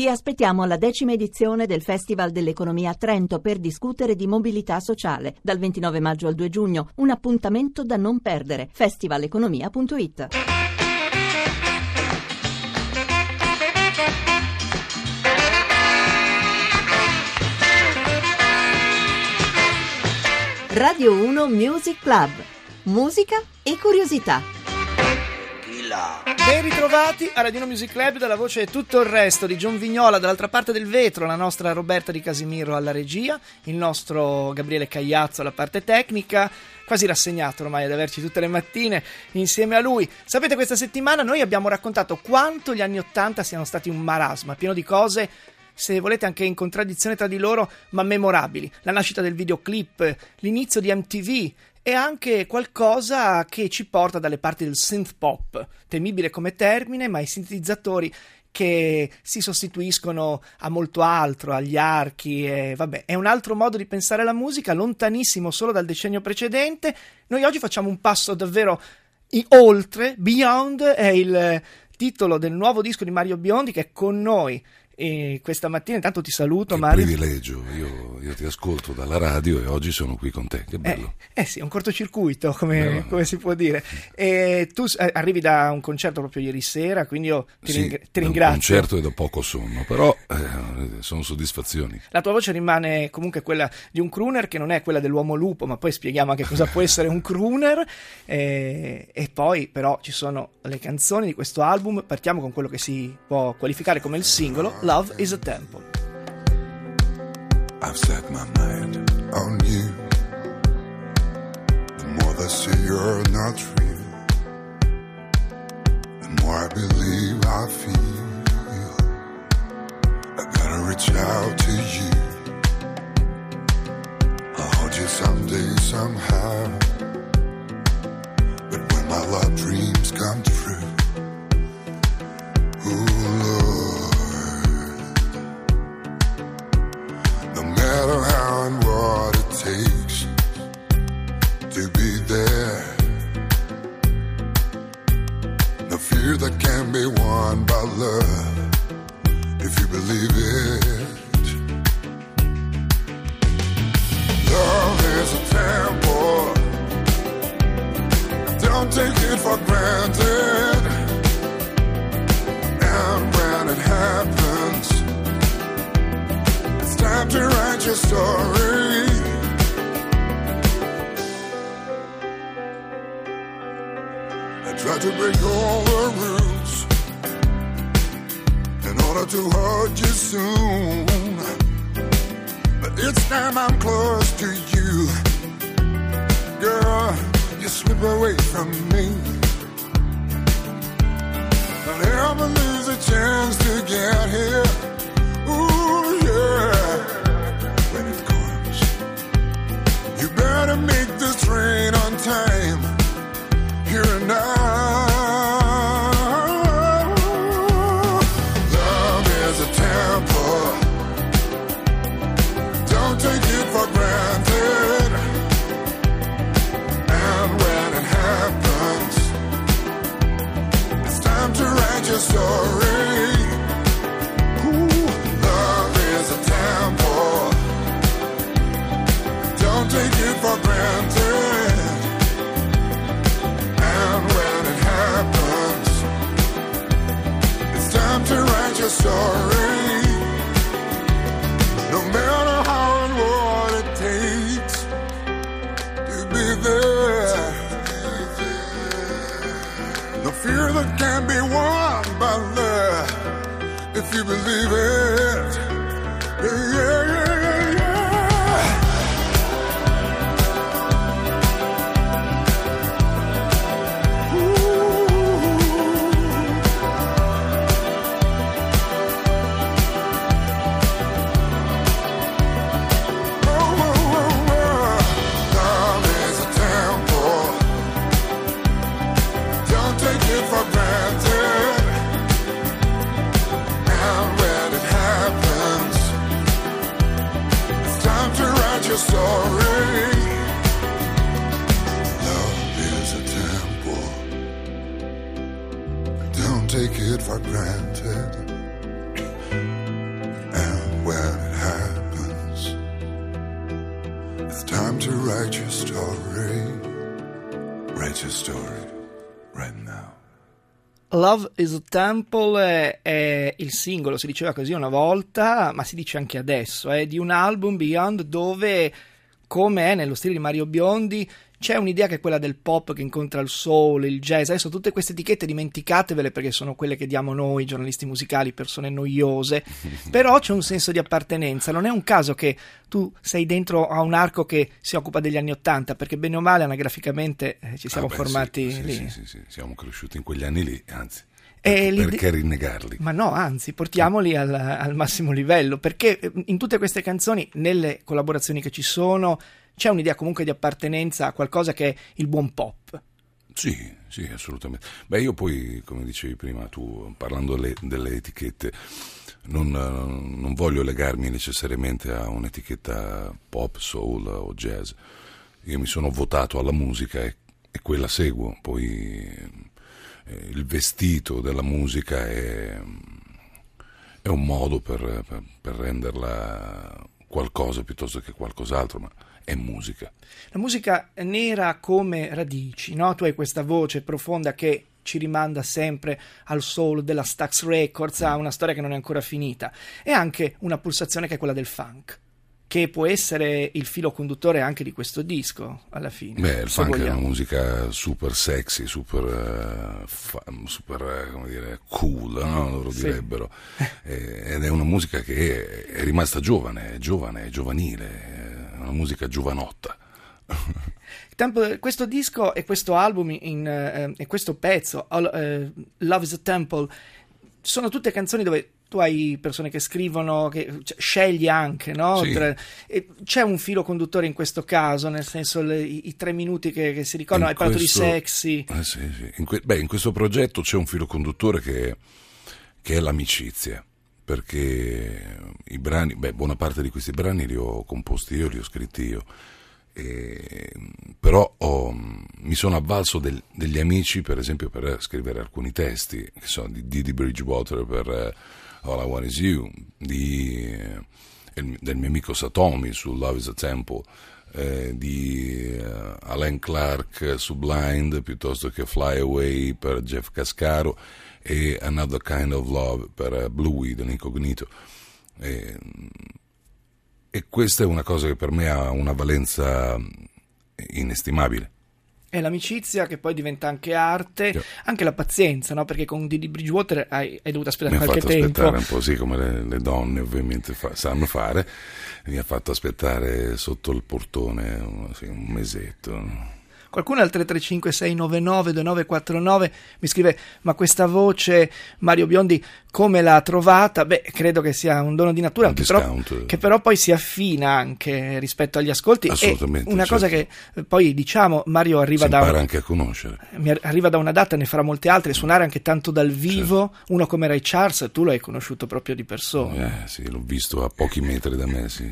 Vi aspettiamo alla decima edizione del Festival dell'Economia a Trento per discutere di mobilità sociale dal 29 maggio al 2 giugno. Un appuntamento da non perdere. festivaleconomia.it. Radio 1 Music Club. Musica e curiosità. Ben ritrovati a Radino Music Club dalla voce Tutto il resto di John Vignola dall'altra parte del vetro, la nostra Roberta Di Casimiro alla regia, il nostro Gabriele Cagliazzo alla parte tecnica, quasi rassegnato ormai ad averci tutte le mattine insieme a lui. Sapete questa settimana noi abbiamo raccontato quanto gli anni Ottanta siano stati un marasma, pieno di cose se volete anche in contraddizione tra di loro, ma memorabili. La nascita del videoclip, l'inizio di MTV, è anche qualcosa che ci porta dalle parti del synth pop, temibile come termine, ma i sintetizzatori che si sostituiscono a molto altro, agli archi, e vabbè, è un altro modo di pensare la musica, lontanissimo solo dal decennio precedente. Noi oggi facciamo un passo davvero oltre, Beyond è il titolo del nuovo disco di Mario Biondi che è con noi e questa mattina intanto ti saluto che Mario. privilegio, io, io, ti ascolto dalla radio e oggi sono qui con te, che bello. Eh, eh sì, è un cortocircuito come, come, si può dire. E tu eh, arrivi da un concerto proprio ieri sera, quindi io ti, sì, ring- ti ringrazio. un concerto e da poco sonno, però eh, sono soddisfazioni. La tua voce rimane comunque quella di un crooner che non è quella dell'uomo lupo, ma poi spieghiamo anche cosa può essere un crooner. Eh, e poi però ci sono le canzoni di questo album, partiamo con quello che si può qualificare come il singolo Love is a Temple. I've set my mind on you. The more they say you're not real, the more I believe I feel. I gotta reach out to you. I'll hold you someday, somehow. Your story. I tried to break all the rules in order to hold you soon. But each time I'm close to you, girl, you slip away from me. Don't ever lose a chance to get here. You better make this train on time. Here and now. Love is a temple. Don't take it for granted. And when it happens, it's time to write your story. If you believe it. Yeah, write your story. Write your story right now. Love is a Temple è il singolo, si diceva così una volta, ma si dice anche adesso, è di un album Beyond dove, come è nello stile di Mario Biondi, c'è un'idea che è quella del pop che incontra il soul, il jazz. Adesso tutte queste etichette dimenticatevele perché sono quelle che diamo noi, giornalisti musicali, persone noiose. Però c'è un senso di appartenenza. Non è un caso che tu sei dentro a un arco che si occupa degli anni Ottanta, perché bene o male anagraficamente eh, ci siamo Ah, beh, formati sì, lì. Sì, sì, sì, siamo cresciuti in quegli anni lì, anzi. Perché rinnegarli? Ma no, anzi, portiamoli al, al massimo livello, perché eh, in tutte queste canzoni, nelle collaborazioni che ci sono, c'è un'idea comunque di appartenenza a qualcosa che è il buon pop. Sì, sì, assolutamente. Beh, io poi, come dicevi prima tu, parlando delle, delle etichette, non, non voglio legarmi necessariamente a un'etichetta pop, soul o jazz. Io mi sono votato alla musica e, e quella seguo. Poi eh, il vestito della musica è, è un modo per, per- per renderla qualcosa piuttosto che qualcos'altro, ma è musica. La musica nera come radici, no? Tu hai questa voce profonda che ci rimanda sempre al soul della Stax Records, a una storia che non è ancora finita, e anche una pulsazione che è quella del funk, che può essere il filo conduttore anche di questo disco, alla fine. Beh, il funk è vogliamo. una musica super sexy, super, eh, fa- super eh, come dire, cool, no? loro Sì. direbbero. Eh, ed è una musica che è, è rimasta giovane, è giovane, è giovanile, è una musica giovanotta. Tempo- questo disco e questo album in, eh, e questo pezzo, All- eh, Love is a Temple, sono tutte canzoni dove tu hai persone che scrivono, che cioè, scegli anche, no? Sì. Tra- c'è un filo conduttore in questo caso, nel senso le- i, i tre minuti che, che si ricordano, In hai parlato questo- di sexy. Eh, sì, sì. In, que- beh, in questo progetto c'è un filo conduttore che, che è l'amicizia, perché i brani, beh, buona parte di questi brani li ho composti io, li ho scritti io, e- però ho- mi sono avvalso del- degli amici, per esempio, per scrivere alcuni testi, che sono di Didi Bridgewater per eh, All I Want Is You, di, eh, del mio amico Satomi su Love Is a Temple, eh, di eh, Alain Clark su Blind piuttosto che Fly Away per Jeff Cascaro e Another Kind of Love per eh, Bluey dell'Incognito. E, e questa è una cosa che per me ha una valenza inestimabile. È l'amicizia che poi diventa anche arte, Sì. anche la pazienza, no? Perché con Didi Bridgewater hai, hai dovuto aspettare Mi ha qualche fatto tempo. aspettare un po', sì, come le, le donne ovviamente fa- sanno fare, mi ha fatto aspettare sotto il portone un- sì, un mesetto. Qualcuno al 335 699 2949 mi scrive: Ma questa voce Mario Biondi come l'ha trovata? Beh, credo che sia un dono di natura che però, che però poi si affina anche rispetto agli ascolti. Assolutamente, E una cosa certo. che eh, poi diciamo: Mario Si arriva da, impara anche a conoscere. ar- arriva da una data, ne farà molte altre, suonare anche tanto dal vivo. Certo. Uno come Ray Charles, tu lo hai conosciuto proprio di persona. Eh, sì, l'ho visto a pochi metri da me, sì.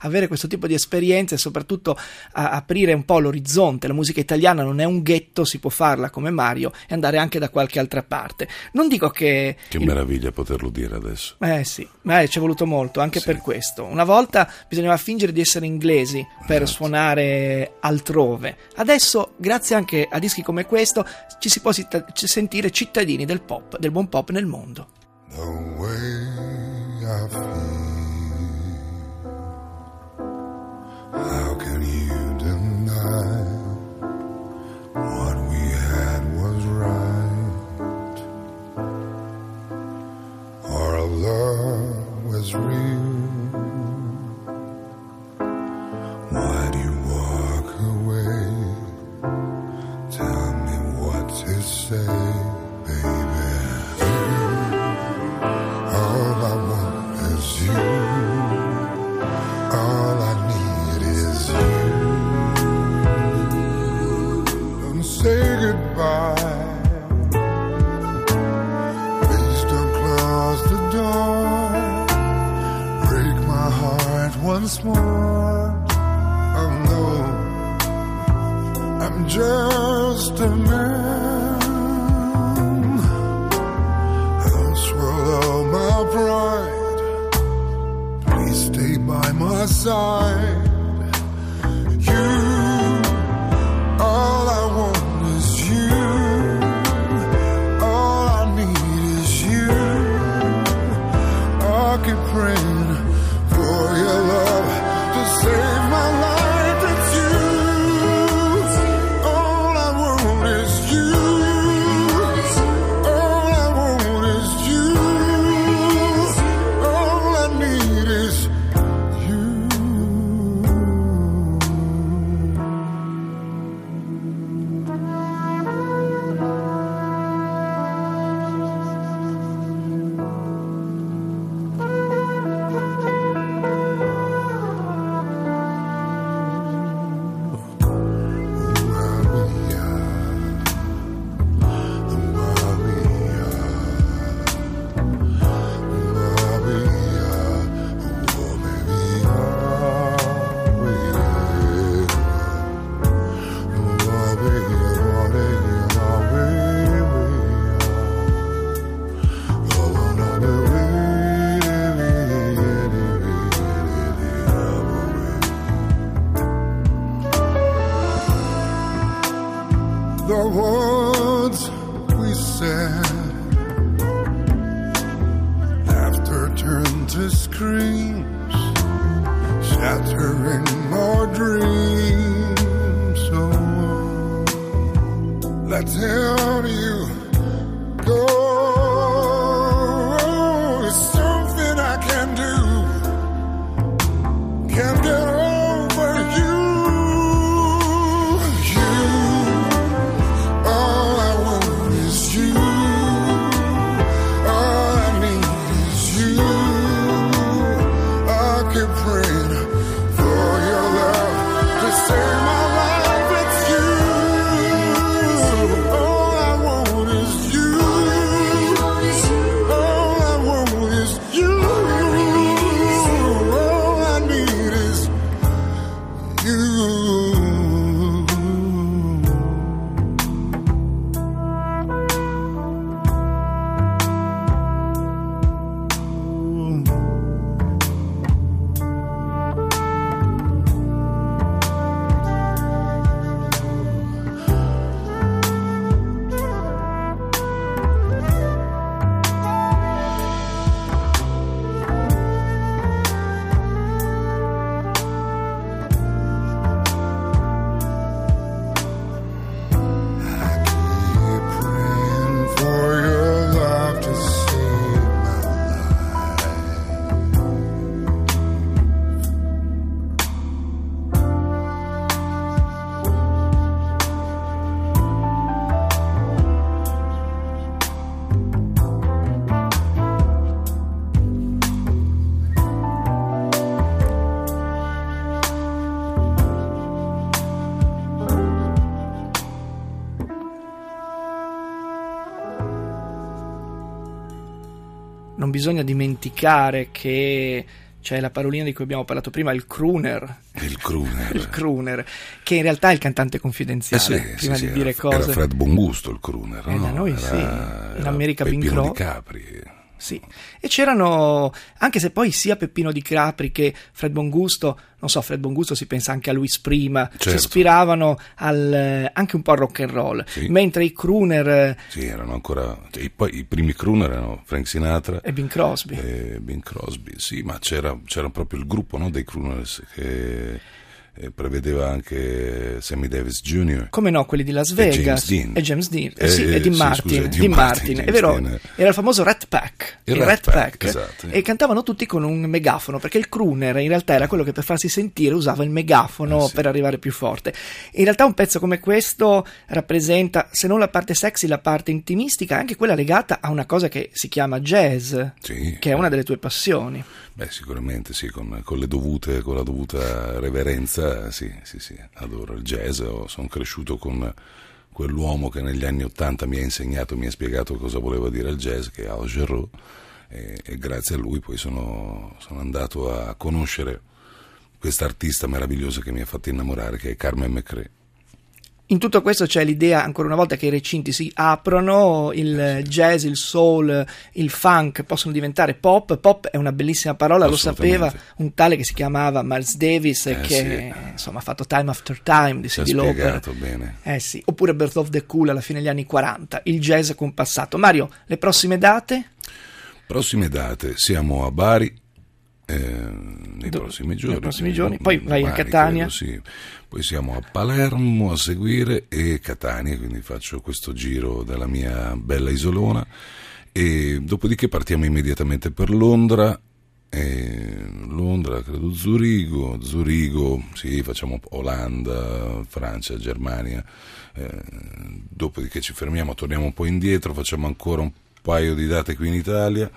avere questo tipo di esperienze e soprattutto aprire un po' l'orizzonte. La musica italiana non è un ghetto, si può farla come Mario e andare anche da qualche altra parte. Non dico che... Che il- meraviglia poterlo dire adesso. Eh sì, ma eh, ci è voluto molto anche Sì. per questo. Una volta bisognava fingere di essere inglesi per Esatto. suonare altrove. Adesso, grazie anche a dischi come questo, ci si può sit- ci sentire cittadini del pop, del buon pop nel mondo. The way I feel. How can say goodbye. Please don't close the door. Break my heart once more. Oh no, I'm just a man. I'll swallow my pride. Please stay by my side. Help you. Go bisogna dimenticare che c'è la parolina di cui abbiamo parlato prima, il crooner. Il crooner. Il crooner, che in realtà è il cantante Eh confidenziale, sì, prima sì, di sì, dire era, cose. Era Fred Bongusto il crooner, Eh, no? da noi Era- sì. In America Peppino Crow. di Capri. Sì, e c'erano, anche se poi sia Peppino di Capri che Fred Bongusto, non so, Fred Bongusto si pensa anche a Luis Prima, si Certo. ispiravano al, anche un po' al rock and roll, Sì. mentre i crooner eh, Sì, erano ancora... cioè, i- poi i primi crooner erano Frank Sinatra e Bing Crosby. e Bing Crosby, sì, ma c'era, c'era proprio il gruppo no, dei crooners che eh, prevedeva anche Sammy Davis Jr. Come no, quelli di Las E Vegas James Dean. e James Dean, eh, sì, e eh, Dean sì, Martin, scusa, Dean Dean Martin, Martin, è vero, James Dean. era il famoso Rat Pack, Il il Rat Rat Pack, Pack, esatto. e cantavano tutti con un megafono, perché il crooner in realtà era quello che per farsi sentire usava il megafono Eh, sì. per arrivare più forte. In realtà un pezzo come questo rappresenta, se non la parte sexy, la parte intimistica, anche quella legata a una cosa che si chiama jazz, Sì. che è una delle tue passioni. Beh, sicuramente sì, con, con le dovute, con la dovuta reverenza, sì, sì, sì, adoro il jazz, sono cresciuto con quell'uomo che negli anni Ottanta mi ha insegnato, mi ha spiegato cosa voleva dire il jazz, che è Al Jarreau, e, e grazie a lui poi sono, sono andato a conoscere questa artista meravigliosa che mi ha fatto innamorare, che è Carmen McRae. In tutto questo c'è l'idea, ancora una volta, che i recinti si aprono, il jazz, il soul, il funk possono diventare pop. Pop è una bellissima parola, lo sapeva un tale che si chiamava Miles Davis, Eh, che sì. insomma ha fatto Time After Time di Lauper. spiegato bene. Eh sì, oppure Birth of the Cool alla fine degli anni 40, il jazz compassato. Mario, le prossime date? Prossime date, siamo a Bari. Eh, nei Do- prossimi nei giorni, prossimi quindi giorni. Poi vai a Catania. credo, sì. Poi siamo a Palermo a seguire e Catania, quindi faccio questo giro dalla mia bella isolona e dopodiché partiamo immediatamente per Londra. e Londra, credo Zurigo, Zurigo, sì, facciamo Olanda, Francia, Germania, eh, dopodiché ci fermiamo, torniamo un po' indietro, facciamo ancora un paio di date qui in Italia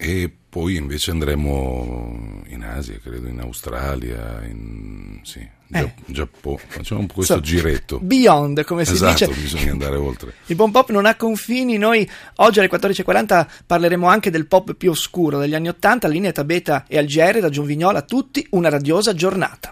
e poi invece andremo in Asia, credo in Australia, in sì, Eh. Giappone, facciamo un po' questo So- giretto. Beyond, come si Esatto, dice. bisogna andare oltre. Il buon pop non ha confini, noi oggi alle 14.40 parleremo anche del pop più oscuro degli anni 80, linea Tabeta e Algeri da Vignola a tutti, una radiosa giornata.